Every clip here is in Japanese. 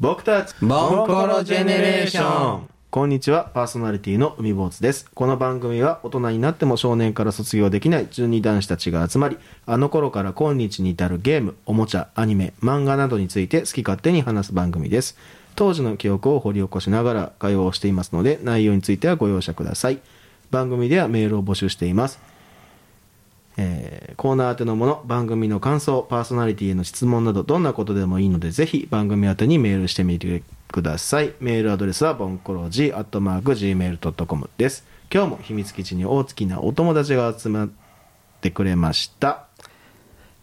僕たちボンコロジェネレーション。こんにちはパーソナリティの海坊主です。この番組は大人になっても少年から卒業できない12男子たちが集まりあの頃から今日に至るゲームおもちゃアニメ漫画などについて好き勝手に話す番組です。当時の記憶を掘り起こしながら会話をしていますので内容についてはご容赦ください。番組ではメールを募集しています。えーコーナー宛てのもの、番組の感想、パーソナリティへの質問など、どんなことでもいいので、ぜひ番組宛てにメールしてみてください。メールアドレスは、ボンコロジーアットマーク Gmail.com です。今日も秘密基地に大好きなお友達が集まってくれました。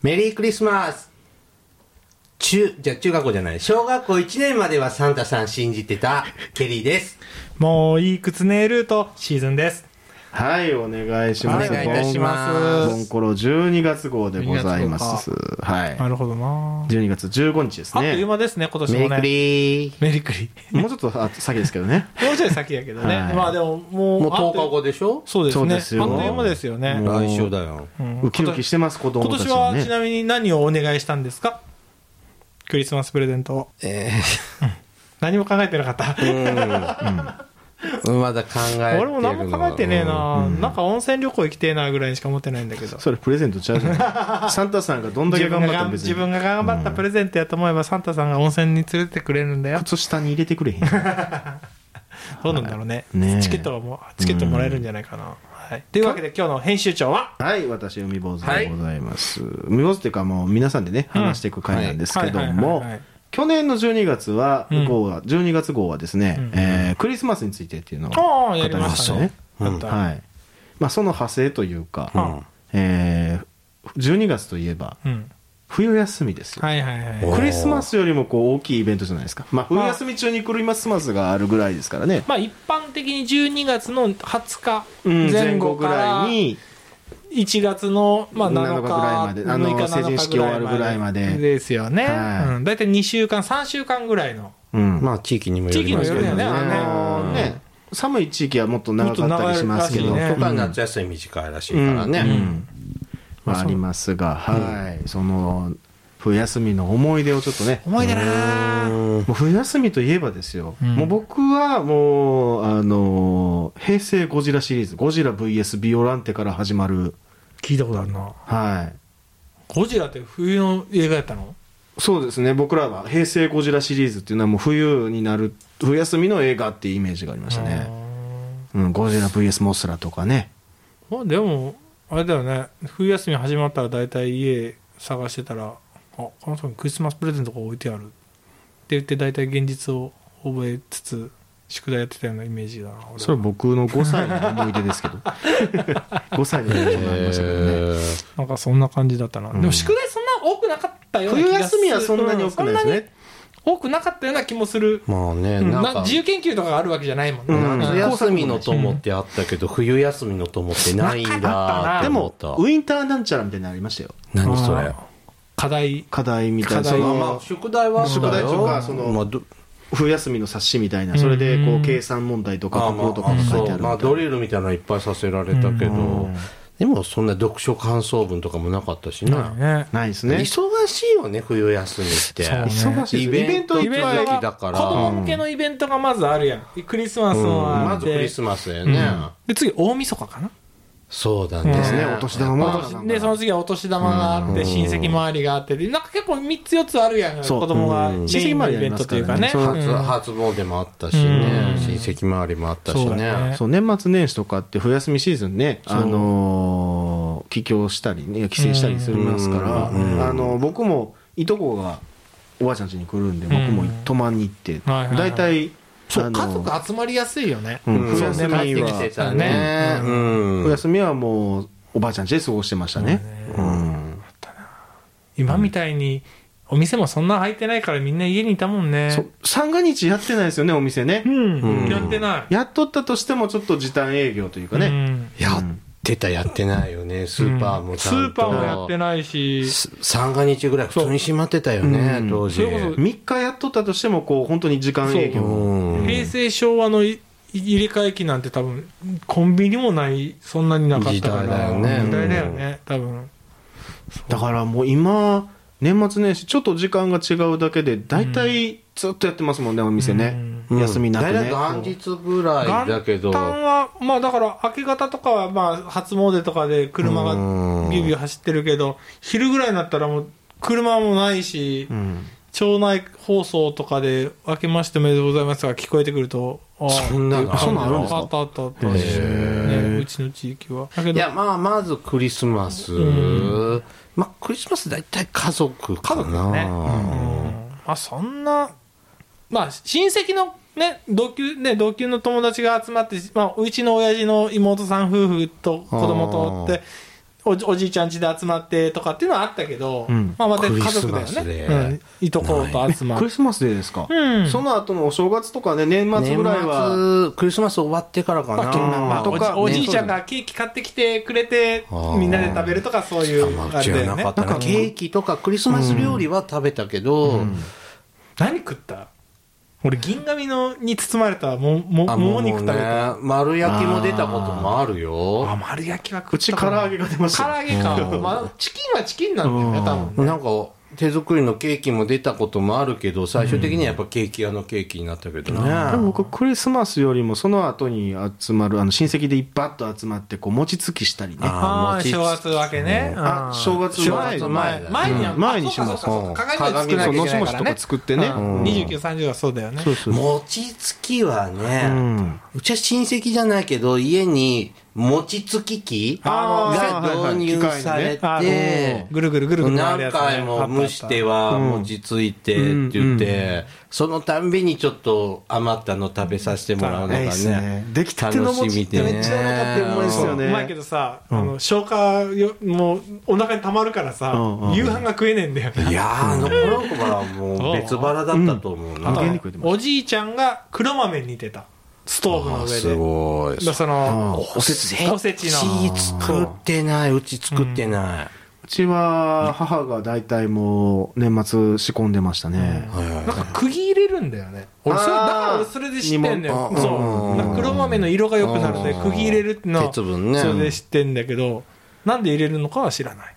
メリークリスマス中、じゃあ中学校じゃない。小学校1年まではサンタさん信じてたケリーです。もういい靴ネルートシーズンです。はい、お願いします。お願いいたしますボンコロ12月号でございます。はい。なるほどな12月15日ですあっというね。間ですね、今年もね。メリークリー。メリクリ。もうちょっとあ先ですけどね。もうちょい先やけどね。はいまあでも、もう、もう10あっと日後でしょ？そうですね。そうですよあっという間ですよね。来週だよ。うんウキウキしてます、子供今年たちはね。はちなみに何をお願いしたんですか？クリスマスプレゼントを。え何も考えてなかった。ー、うん。まだ考えてるの俺も何も考えてねえな、なんか温泉旅行行きてえなぐらいにしか思ってないんだけど。それプレゼントちゃうじゃない サンタさんがどんだけ頑張ったら別に自分が頑張ったプレゼントやと思えば、サンタさんが温泉に連れてってくれるんだよ。靴下に入れてくれへん。どうなんだろうね。ねえ。チケットがもう、チケットもらえるんじゃないかな。はい。というわけで今日の編集長は？はい。私海坊主でございます、海坊主っていうかもう皆さんでね話していく回なんですけどはい。はい。もはい。はい去年の12月は、うん。号は12月号はですね、うん。えークリスマスについてっていうのを語りまましたね。はい。まあ、その派生というか、うん。えー12月といえばうん。冬休みですよ、はいはいはい。おクリスマスよりもこう大きいイベントじゃないですか、まあ、冬休み中にクリスマスがあるぐらいですからね、まあ一般的に12月の20日うん。前後ぐらいに1月のまあ7 7日ぐらいま日であの6日成人式終わるぐらいまで。ですよね。はい。うん。大体2週間、3週間ぐらいの。うん。まあ地域にもよりますけど地域にもよるよねあのね。寒い地域はもっと長かったりしますけど、ね。とか夏休み短いらしいからね。うん。まあ、ありますが、はい、その冬休みの思い出をちょっとね、思い出な。もう冬休みといえばですよ、うん。もう僕はもう、あの平成ゴジラシリーズ、ゴジラ VS ビオランテから始まる、聞いたことあるな。はい、ゴジラって冬の映画やったの？そうですね、僕らは平成ゴジラシリーズっていうのはもう冬になる、冬休みの映画っていうイメージがありましたね。うん、ゴジラ VS モスラとかね。まあでも、あれだよね。冬休み始まったら大体家探してたら、あ、この人にクリスマスプレゼントが置いてある。って言って大体現実を覚えつつ、宿題やってたようなイメージだな。それは僕の5歳の思い出ですけど。5歳の時もありましたけどね。えーなんかそんな感じだったな。んでも宿題そんな多くなかったような気冬がする。休みはそんなに多くないですね。多くなかったような気もする。まあね、うんなんかな自由研究とかがあるわけじゃないもんね。うん夏休みの友ってあったけど、冬休みの友ってないんだでもウィンターなんちゃらみたいなのありましたよ。何それ課題。課題みたいな。まあまあの、宿題は宿題とかそのまあど冬休みの冊子みたいな。それで、こう計算問題とか、あ国語とかも書いてあるみたいな。まあドリルみたいなのいっぱいさせられたけど、うんでもそんな読書感想文とかもなかったしな。ね。ないですね。忙しいよね、冬休みって。忙しいイベントイベントいっぱい時だから。子供向けのイベントがまずあるやん。クリスマスもあまずク。リスマスやね。で、次、大晦日かなそうだね。うんですね。お年玉も。で、その次はお年玉があって、うん。親戚周りがあって、でなんか結構3つ4つあるやん。子供がうん。メインのイベントというかね。初初詣もあったしね、うん。親戚周りもあったしそうだね。ね。そう、年末年始とかって冬休みシーズンね、あのー帰郷したりね、帰省したりするますから、うんあの僕もいとこがおばあちゃん家に来るんで、僕も泊まんに行って、大体、そう、家族集まりやすいよね。うん休みはね。ううん冬休みはもう、おばあちゃん家で過ごしてましたね。うん今みたいに、お店もそんな開いてないからみんな家にいたもんね。そう三が日やってないですよね、お店ねう。ん。うんやってない。やっとったとしても、ちょっと時短営業というかね。うんやってた、やってないよね。スーパーもちゃんと。スーパーもやってないし、す三が日ぐらい普通に閉まってたよねう、ん当時。それこそ3日やっとったとしても、こう、本当に時間営業。うん平成昭和のい入れ替え期なんて多分、コンビニもない、そんなになかったから。時代だよね時代だよね、多分。だからもう今、年末年始ちょっと時間が違うだけで大体ずっとやってますもんねお店ね、うん。休みなくね、大体元日ぐらいだけど。元旦はまあだから明け方とかはまあ初詣とかで車がうん。ビュービュー走ってるけど昼ぐらいになったらもう車もないし、うん。町内放送とかで「明けましておめでとうございます」が聞こえてくるとああそんなの？あるんですか？あったあったあったね。うちの地域は。だけど。いやまあまずクリスマス、ん。まあクリスマス大体家族かな。家族だね、うん。まあそんなまあ親戚のね同級ね同級の友達が集まって、まあ、うちの親父の妹さん夫婦と子供とおっておじおじいちゃん家で集まってとかっていうのはあったけど、うん。まあまた家族だよね、うん、いとこと集まって。クリスマスデーですか、うん。その後のお正月とかね年末ぐらいは？年末クリスマス終わってからかな、まあまあとかおじおじいちゃんねがケーキ買ってきてくれてみんなで食べるとかそういうまあれだよねはな。んケーキとかクリスマス料理は食べたけど、何食った？俺銀紙のに包まれたももあもも肉食べねた、丸焼きも出たこともあるよ。あ丸焼きは食ったうち唐揚げが出ました唐揚げか、う んまあ、チキンはチキンなんだよね多分ね。なんか手作りのケーキも出たこともあるけど最終的にはやっぱケーキ屋のケーキになったけどね、でも僕クリスマスよりもその後に集まるあの親戚でいっぱいと集まってこう餅つきしたりね。あ正月明けね、あうん。正月正前月前だ前にはうん。前にします。鏡のしもしとねか作ってね。うん。うん2930はそうだよね。そうそう。餅つきはね、ううんちは親戚じゃないけど家に餅つき機が導入されあてのぐるぐるぐるぐる何回も蒸してはうん。餅ついてって言って、そのたんびにちょっと余ったの食べさせてもらうのがねね。出来たての餅ってめっちゃうまかったようまいですよね。う。まいけどさ、あの消化よもうお腹にたまるからさ、夕飯が食えねえんだよね。いやーあの頃はもう別腹だったと思うな、おじいちゃんが黒豆に似てたストーブの上すでごい。そのおせちおせちの。うち作ってない。うち作ってない、うちは母が大体もう年末仕込んでましたね、なんか釘入れるんだよね。俺それだから俺それで知ってんだよ。そう。黒豆の色が良くなるのでうん。釘入れるっていうの。は鉄分ね。それで知ってんだけどなんで入れるのかは知らない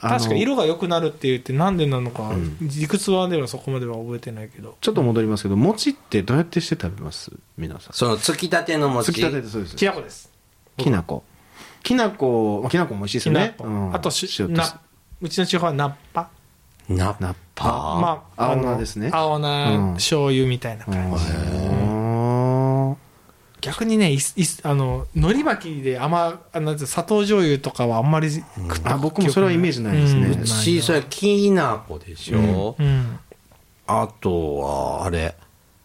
確か色が良くなるって言ってなんでなのか理屈はではそこまでは覚えてないけど。ちょっと戻りますけど餅ってどうやってして食べます？皆さん。そのつきたての餅。つきたてでそうです。きなこです。きなこきなこまあきなこも美味しいですよね。うん。あとしなうちの地方はナッパナッナッパまあ青菜ですね。青菜うん。醤油みたいな感じ。うん逆にねいすいすあの海苔巻きで甘あなん砂糖醤油とかはあんまり食ったあ僕もそれはイメージないですね。うん。うちそれきなこでしょ、うん。あとはあれ。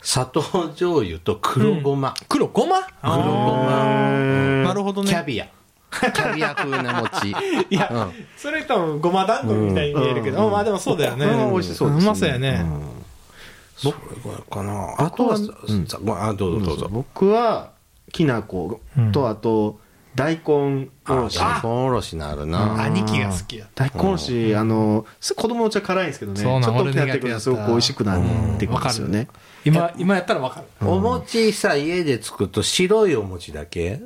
砂糖醤油と黒ごま、黒ごま？黒ごま。なるほどね。キャビア。キャビア風な餅。いや、うん。それ多分ごま団子みたいに見えるけど、うん。まあでもそうだよね、うん。美味しそうですね。うまそうやね、それぐらいかなあとは、さごめん。あどうぞどうぞ。僕はきな粉とあと大根おろし。あ大根おろしなるな、兄貴が好きや大根おろしあのす子供のうちは辛いんですけどね。ちょっと大きくなってくるとすごく美味しくなってくるんですよね。今今やったらわかる。お餅さ家で作ると白いお餅だけ？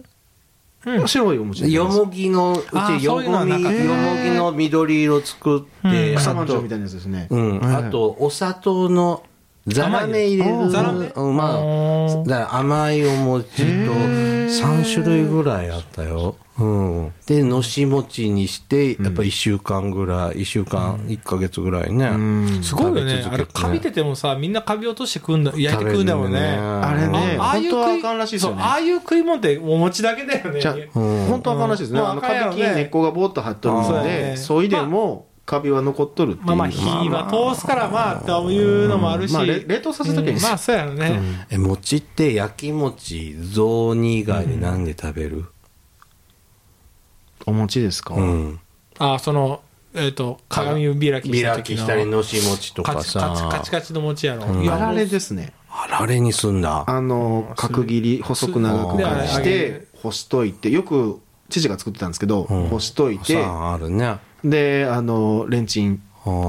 うん。白いお餅よもぎのうちよもぎよもぎの緑色作って、うん。草まんじゅうみたいなやつですね。うん、はい。あとお砂糖のザラメ入れる。ザラメ？うんまあうんだから甘いお餅と3種類ぐらいあったよ、うん、でのし餅にしてやっぱ1週間ぐらい1週間1ヶ月ぐらいね、うん。すごいよね食べ続けて。あれカビててもさみんなカビ落として食うんだ焼いて食うんだもんね。あれねあああいう食い本当はあかんらしああいう食い物ってお餅だけだよね。じゃあうん。本当はあかんらしいですね。うんあああかんやろねカビ菌根っこがぼーっと張っとるのでそいでもカビは残っとるっていう。まあまあ火は通すからまあというのもあるし、まあれ冷凍させときゃいいんですようんまあそうやろね、え餅って焼き餅雑煮以外で何で食べる？お餅ですか？うん、あそのえっ、と鏡開きした時の。開きしたりのし餅とかさ。カチカチカチの餅やろ、うん。あられですね。あられにすんだ。あの角切り細く長くして干しといてよく父が作ってたんですけどうん。干しといてさああるねであのレンチン。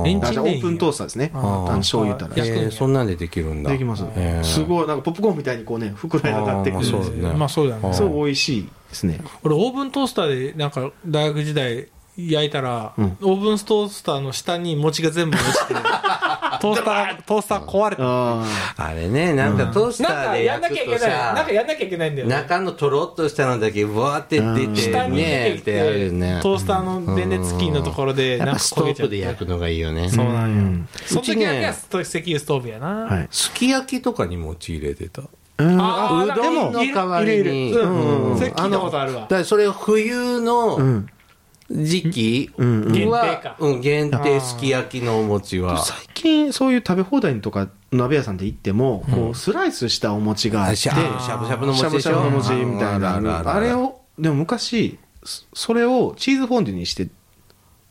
レンチンオープントースターですね。あの醤油たらえー、そんなんでできるんだ。できます。えー。すごいなんかポップコーンみたいにこうね膨らみ上がってくるんですあーまあそうだね。まあそうだね。すごい美味しいですね。俺オーブントースターでなんか大学時代焼いたら、うん。オーブントースターの下に餅が全部落ちてトースタートースター壊れた。ああれね、なんかトースタなんかーでやんなきゃいけ焼くとさ、ないなんかやんなきゃいけないんだよね。中のとろっとしたのだけブワーって出て下に出ねてきってね。トースターの電熱器のところでなんかストーブで焼くのがいいよね。そうなんよ、うん。その時だけは石油ストーブやな、あはい。すき焼きとかに餅入れてた？うん。あーうどんの代わりに。うん。うん。それ聞いたことあるわ。だそれ冬のうん時期うんうん。限定はか、うん限定すき焼きのお餅は。最近そういう食べ放題とか鍋屋さんで行っても、こうスライスしたお餅があってしゃしゃぶしゃぶのしゃぶし餅でしょ？ゃぶの餅みたいなうんあれをでも昔そそれをチーズフォンデュにして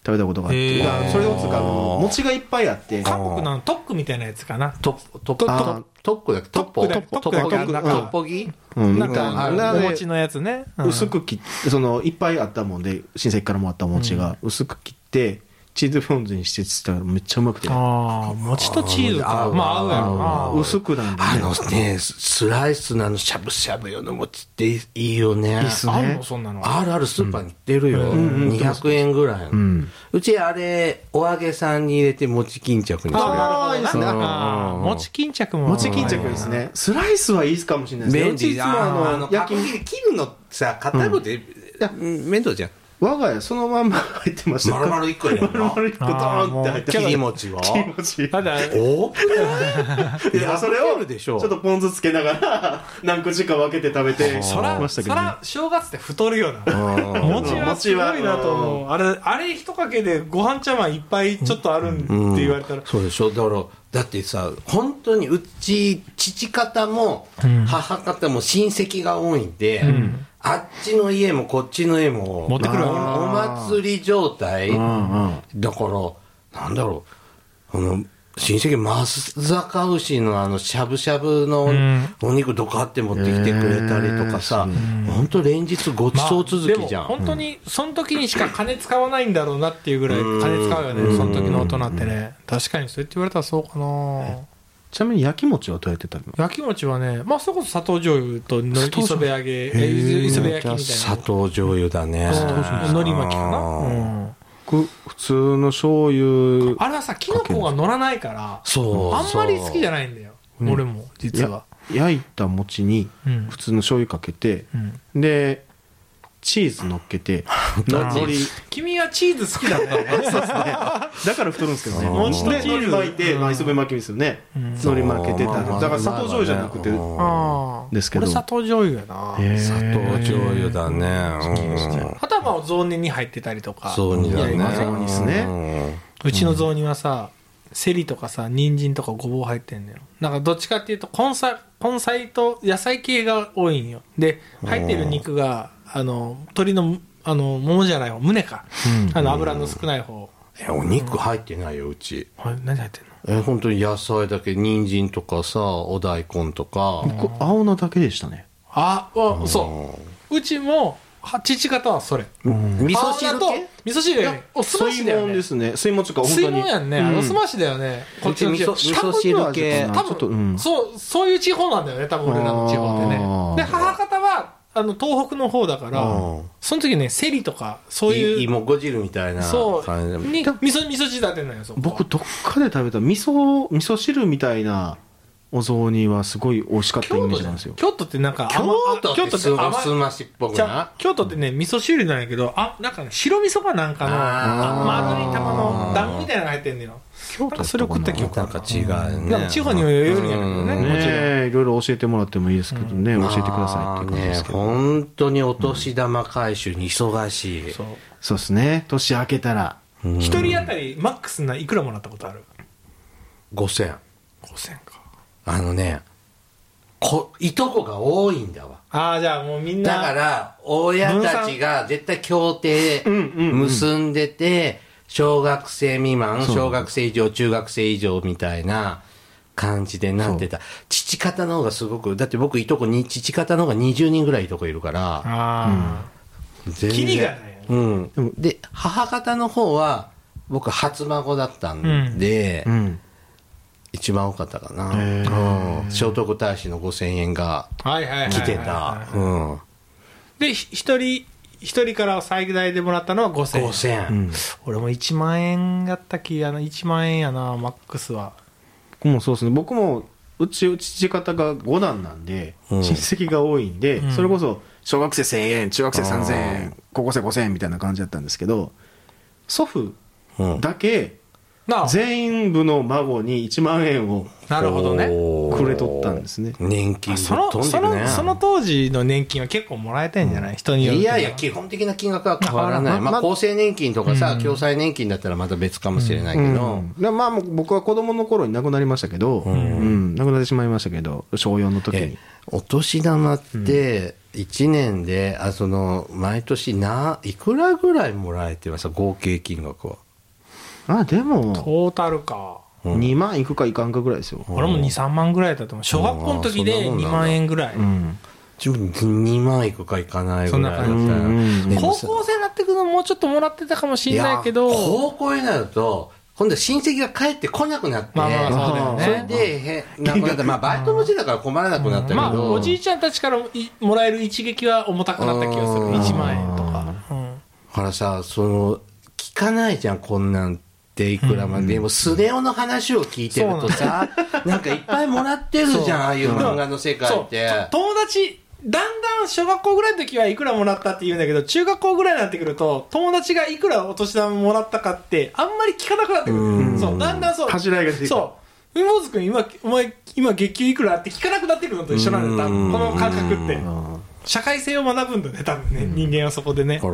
食べたことがあって。だからそれを使うの餅がいっぱいあって。韓国のトックみたいなやつかな。トップ、トップ、トあップトップだっけ？トッポトップだトッポトップだトッポギうん。なんか、うんなお餅のやつね、うん。薄く切ってそのいっぱいあったもんで親戚からもらったお餅が。薄く切ってチーズフォンデュにしてつったらめっちゃうまくて。ああ餅とチーズか。合うまあ合うやろな。薄くなんであねのね、スライスなのしゃぶしゃぶ用の餅っていいよね。いいっすねあんの？そんなの。あるあるスーパーに売ってるよ。ん200円ぐらい。の。うん。うちあれ、お揚げさんに入れて餅巾着にする。ああいいですね。餅巾着も。餅巾着ですね。スライスはいいかもしれないですね。便利。うちいつもあああの、焼き切るのさ、硬くて、うん。面倒じゃん。我が家そのまんま入ってました。丸々1個やん丸々一個ドーンって入って切り餅は。切り餅ただ多くないいやそれをるでしょ。ちょっとポン酢つけながら 何口か分けて食べて。そらましたけどねそら正月って太るよな。うん餅はすごいなと思う。あれあれ一かけでご飯茶碗いっぱいちょっとあるんって言われたら。そうでしょ。だからだってさ本当にうち父方もうん。母方も親戚が多いんで、あっちの家もこっちの家も持ってくるおお祭り状態うんうん。だからなんだろう。この親戚松坂牛のあのしゃぶしゃぶのん。お肉どかって持ってきてくれたりとかさ、本当連日ごちそう続きじゃん、まあ本当にその時にしか金使わないんだろうなっていうぐらい金使うよねその時の大人ってね。確かにそうやって言われたらそうかなちなみに焼き餅はどうやって食べる焼き餅はねまあそれこそ砂糖醤油と磯醤辺揚げ磯辺焼きみたいな。砂糖醤油だね。うん。海苔巻きかな、普通の醤油あれはさキノコが乗らないからそうあんまり好きじゃないんだよ。俺も実は。や焼いた餅にうん。普通の醤油かけてうん。でチーズ乗っけて の海苔君はチーズ好きだね だから太るんですけどね。餅とチーズ。で海苔巻いて、まあ、磯辺巻きですよね、海苔巻けてただから砂糖醤油じゃなくて、ですけど。俺砂糖醤油やな。砂糖醤油だね。あとはまあ雑煮に入ってたりとか。そうにだね。やりますよ雑煮ですね。うちの雑煮はさセリとかさ人参とかごぼう入ってんのよ。なんかどっちかっていうと根菜根菜と野菜系が多いんよ。で入ってる肉があの鶏のあのももじゃない方胸か、あの油の少ない方。えお肉入ってないようち。あれ何入ってんの？え本当に野菜だけ人参とかさお大根とか。こ青菜だけでしたね。ああそう。うちもは父方はそれ。味噌汁と系？味噌汁やね。おすまし水だよね。門ですね。水門とか本当水に門やんね、うん。おすましだよね。こっちの味噌味噌汁系。多分ちょっとうん。そうそういう地方なんだよね多分俺らの地方ってあねー。で母方はあの東北の方だからうん。その時ねセリとかそういいう芋ご汁みたいなそう。感じで。に味噌味噌仕立てなんよそこは。僕どっかで食べた味噌味噌汁みたいなお雑煮はすごい美味しかったイメージなんですよ。京都ってなんか京甘都っておすましっぽくじゃあな京都ってね味噌汁なんやけどあなんかね白味噌かなんかの丸い玉の団子みたいなのが入ってんのよ。京なんかそれを食った記憶あるなんか違うね。地方にもよるんやけどね。うん。もちろいろいろ教えてもらってもいいですけどね、教えてくださいっていうことでねすけど、本当にお年玉回収に忙しい。そう。そうですね。年明けたら。うん一人当たりマックスないくらもらったことある？5000 5000かあのねこいとこが多いんだわ。ああじゃあもうみんなだから親たちが絶対協定うんうんうん。結んでて小学生未満小学生以上中学生以上みたいな感じでなってた。父方の方がすごくだって僕いとこに父方の方が20人ぐらいいとこいるから。ああ、全キリがないうん。で母方の方は僕初孫だったんで、うん一番多かったかな、うん。聖徳太子の5000円が来てた、うん。でひ一人一人から最大でもらったのは5000円。5000円、うん。俺も1万円やった気やな1万円やなマックスは。僕もそうですね。僕もうち父方が5男なんで、うん。親戚が多いんで、うん。それこそ小学生1000円中学生3000あ円高校生5000円みたいな感じだったんですけど祖父うん。だけ全員部の孫に1万円をなるほどね。くれとったんですね。年金あそのそのその当時の年金は結構もらえてんじゃない、人によいやいや、基本的な金額は変わらない。まあ、厚生年金とかさ、うん。共済年金だったらまた別かもしれないけど、うん。でまあ僕は子供の頃に亡くなりましたけど、うん。亡くなってしまいましたけど小4の時えに、お年玉って、1年で、あ、その、毎年な、いくらぐらいもらえてます？合計金額は。あでもトータルか。うん。2万いくかいかんかぐらいですよ、俺も23万ぐらいだと思う。小学校の時で2うん。そんなもんなんだ。万円ぐらい、うん。自分2万いくかいかないぐらいだったそんな感じ。で高校生になってくるのもうちょっともらってたかもしれないけど。や高校になると、今度は親戚が帰ってこなくなって、まあまあそうだよね。それで、へなくなった。まあ、バイトの時だから困らなくなったけど、まあおじいちゃんたちからいもらえる一撃は重たくなった気がする。うん1万円とか、うん。だからさ、その、聞かないじゃん、こんなん。ていくらまで。でも、スネ夫の話を聞いてるとさ、なんかいっぱいもらってるじゃん、ああいう漫画の世界って。と友達だんだん小学校ぐらいの時はいくらもらったって言うんだけど中学校ぐらいになってくると友達がいくらお年玉もらったかってあんまり聞かなくなってくうん。るそうだんだんそう。恥じらいが出てくるそう。海坊主君今お前今月給いくらって聞かなくなってくるのと一緒なんだこの感覚って。社会性を学ぶんだね多分ね。人間はそこでね。だから、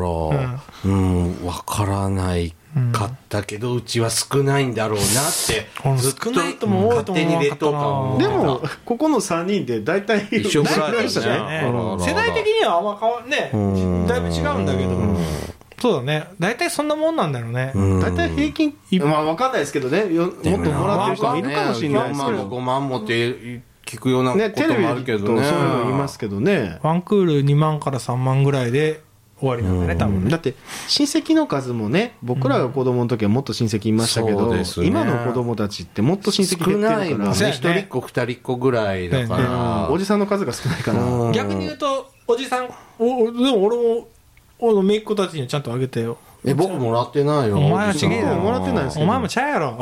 うん、わからないかったけど、うちは少ないんだろうなってうん、ずっと少ないとも多い勝手に劣等感をでもここの3人で大体一緒ぐらいだね。一緒ねあららら世代的にはあんま変わねうん。だいぶ違うんだけど。そうだね。大体そんなもんなんだろうね。うん。大体平均、まあ分かんないですけどね。よもっともらってる人もいるかもしれないですけ4万ど。も5万もって聞くようなこねテレビともあるけどね。そういうの言いますけどねワンクール2万から3万ぐらいで終わりなんだね、多分ね。だって親戚の数もね僕らが子供の時はもっと親戚いましたけど、そうですね今の子供たちってもっと親戚減少ってるからね。一人っ子二人っ子ぐらいだかねら。おじさんの数が少ないから、うん逆に言うと、おじさん、おおでも俺も、俺の姪っ子たちにはちゃんとあげてよ。え、僕もらってないよ。お前はちげえだろ。もらってないですけどお前もちゃうやろ。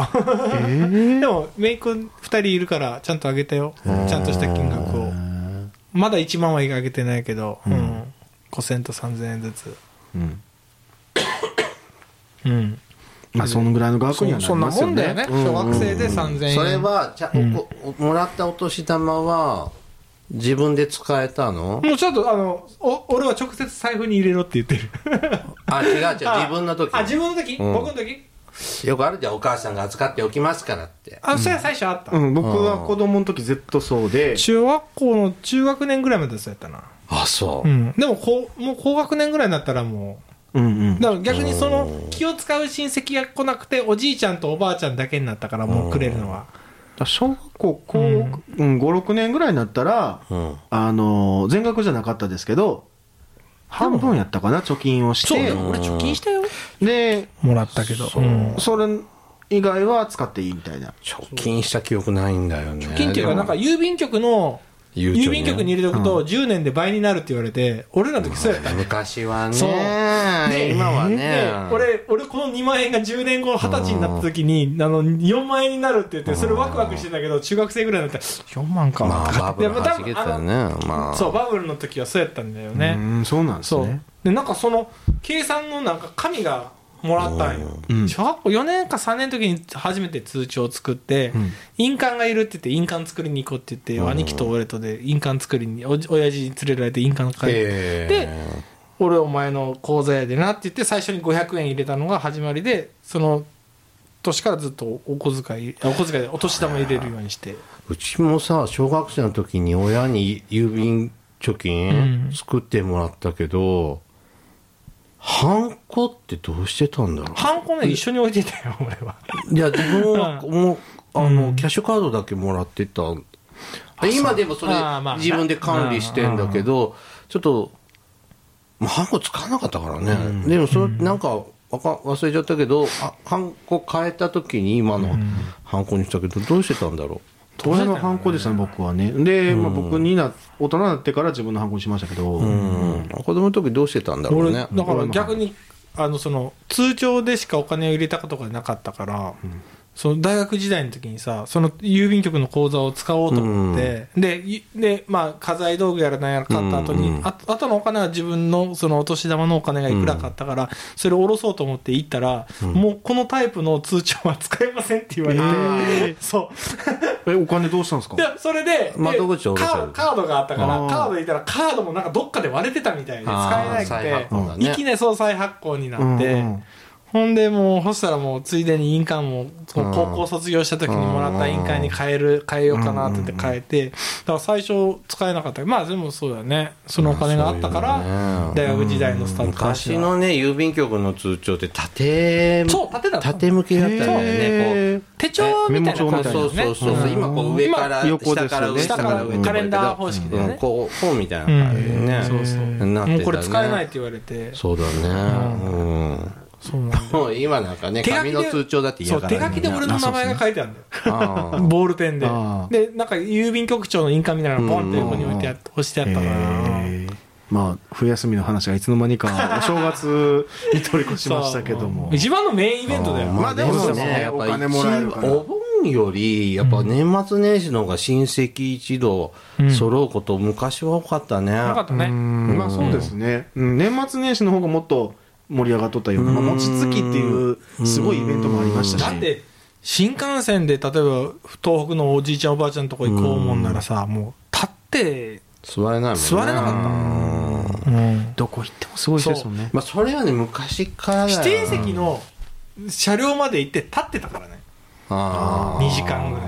でも、姪っ子2人いるから、ちゃんとあげてよ。ちゃんとした金額を。まだ1万はあげてないけど、うん。5000と3000円ずつ。うんうん。まあそのぐらいの額にはなそんなりますよねもんだよね。小学生で3000円。それは、ちゃおおもらったお年玉は、自分で使えたの？もうちょっと、あの、お俺は直接財布に入れろって言ってる。あ、違う違う、自分の時。あ、自分の時、うん僕の時？よくあるじゃん、お母さんが預かっておきますからって。あ、それは最初あった。うん、僕は子供の時ずっとそうで、中学校の中学年ぐらいまでそうやったな。あ、そうう。ん。でも、こう、もう高学年ぐらいになったらもうんうんう、だから逆にその気を使う親戚が来なくて、おじいちゃんとおばあちゃんだけになったから、もうくれるのは。小学校高、うんうん、56年ぐらいになったら、うん。あの全額じゃなかったですけど半分やったかな貯金をしそう、てでも俺貯金したよ。でもらったけど。そううんそれ以外は使っていいみたいな貯金した記憶ないんだよね。貯金っていうか、なんか郵便局の、郵便局に入れとくと10年で倍になるって言われて、俺らの時そうやった。昔はそうね、今はねで、俺、俺この2万円が10年後、20歳になった時に、あの、4万円になるって言って、それワクワクしてたけど、中学生ぐらいになったら、4万か。まあ、バブルでも多分はね。まあ。そう、バブルの時はそうやったんだようね。んそうなんですね。で、なんかその、計算のなんか紙がもらったんよ。うん。小学校4年か3年の時に初めて通帳を作って、ん。印鑑がいるって言って、印鑑作りに行こうって言って、兄貴と俺とで印鑑作りに、おじ親父に連れられて印鑑書いて、へで俺お前の口座やでなって言って最初に500円入れたのが始まりでその年からずっとお小遣いあお小遣いでお年玉入れるようにして。うちもさ、小学生の時に親に郵便貯うん。金作ってもらったけど、ハンコってどうしてたんだろハンコね一緒に置いてたよ 俺は。う。いや、自分はうもう、あの、うん。キャッシュカードだけもらってた。今でもそれ自分で管理してんだけど、ちょっと、まあ、ハンコ使わなかったからね。でもそれ、なんか、わか忘れちゃったけど、あハンコ変えた時に今のハンコにしたけど、どうしてたんだろ親の？反抗でしたね、僕はね。で、まあ、僕にな、大人になってから自分の反抗にしましたけど、うん。子供の時どうしてたんだろう俺ねだから逆にあのその通帳でしかお金を入れたことがなかったから、その大学時代の時にさその郵便局の口座を使おうと思って、でいで、まあ、家財道具やら何やら買った後に、うん。ああとのお金は自分のそのお年玉のお金がいくらかあったから、それを下ろそうと思って行ったら、もうこのタイプの通帳は使えませんって言われて、え そうえ、お金どうしたんですか？いや、それで、で窓口カードカードがあったから、カードでいたら、カードもなんかどっかで割れてたみたいで、使えな再発く行だね。て、いきなりそう再発行になって、うんうんほんでもう、そしたらもう、ついでに印鑑も、高校卒業した時にもらった印鑑に変える、変えようかなって言って変えて、だから最初使えなかった。まあでもそうだね。そのお金があったから、大学時代のスタート昔のね郵便局の通帳って縦そう縦だ縦向きだったんだよねこへ手帳みたいな感じ。そうそう。そう今こう上から下から上下から上カレンダー方式でね。うんこう本みたいな感じでね、そうそう。もうこれ使えないって言われて、そうだね。うん、そう 今なんかね紙の通帳だって嫌そう、がら手書きで俺の名前が書いてあるんだよ。ボールペンで。で、なんか郵便局長の印鑑みたいなのポンって横に置いてあって、押してあったから。えー。まあ、冬休みの話がいつの間にかお正月に取り越しましたけども。一番のメインイベントだよ。まあでもでねやっぱお金もらえるからお盆より、やっぱ年末年始の方が親戚一同揃うこと、昔は多かったね。うなかったね。ん。まあそうですね、うん。年末年始の方がもっと盛り上がっとったような、まあ、餅つきっていうすごいイベントもありましたし。だって、新幹線で例えば東北のおじいちゃんおばあちゃんのとこ行こうもんならさ、もう立って、座れないもんね。座れなかった。うん。どこ行ってもすごい人ですもんね。まあ、それはね、昔からだよ。指定席の車両まで行って立ってたからね。あ2時間ぐらい。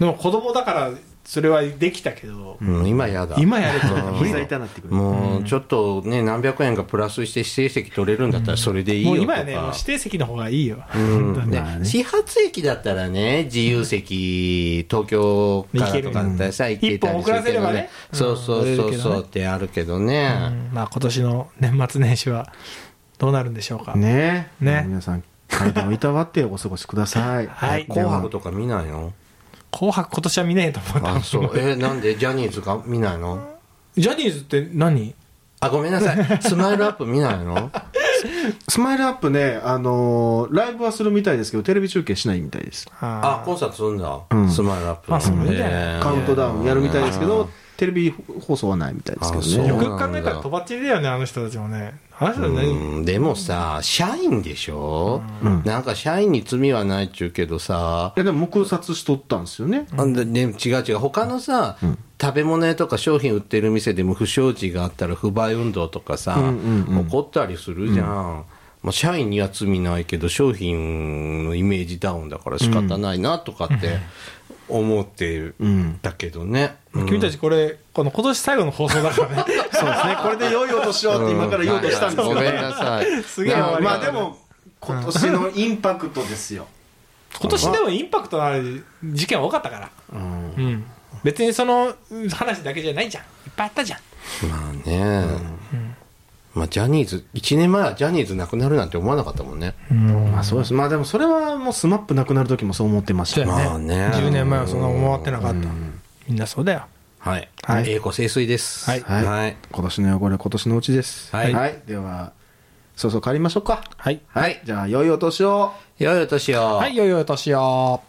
でも子供だからそれはできたけど、ーうん、今やだ。今やると無痛なってくる。もう、ちょっとね、何百円かプラスして指定席取れるんだったらそれでいいよとか。もう今やね、もう指定席の方がいいよ。うん。ね始発駅だったらね、自由席、東京からとかだったらさ、行けたりするけどね。ばね。そうそうそうそうってあるけどね。うん。まあ今年の年末年始はどうなるんでしょうか。ね。ね。皆さん体をいたわってお過ごしください。はい。紅白とか見ないの？紅白今年は見ねえと思った。あ、そう。え、なんで？ジャニーズが見ないの？ジャニーズって何？あ、ごめんなさい。スマイルアップ見ないの？スマイルアップね、あのーライブはするみたいですけどテレビ中継しないみたいですあ、コンサートするんだ。うんスマイルアップ。まあねカウントダウンやるみたいですけどテレビ放送はないみたいですけどあそうねよく考えたらとばっちりだよね、あの人たちもね。あの人たち何うん、でもさ、社員でしょ、なんか社員に罪はないっちゅうけどさ。い、やでも黙殺しとったんですよね。あんでね、違う違う、他のさ、食べ物屋とか商品売ってる店でも不祥事があったら不買運動とかさ、うんうんうん。起こったりするじゃん。まあ、社員には罪ないけど、商品のイメージダウンだから仕方ないなとかって思ってうんたけどね。君たちこれ、この今年最後の放送だからね。そうですねこれで良い音しようって今から言おうとしたんですごめんなさい。すげえまあでも今年のインパクトですよ今年でもインパクトのある事件は多かったから。うんうん。別にその話だけじゃないじゃん。いっぱいあったじゃん。まあね、まあジャニーズ、1年前はジャニーズなくなるなんて思わなかったもんね。まあそうですまあでもそれはもうスマップなくなる時もそう思ってましたね。まあね10年前はそんな思ってなかった。みんなそうだよ。はい。はい栄光清水です。はいはい、はい。今年の汚れ今年のうちですはいではそろそろ帰りましょうかはい。はいじゃあ良いお年を良いお年を。はい、良いお年を。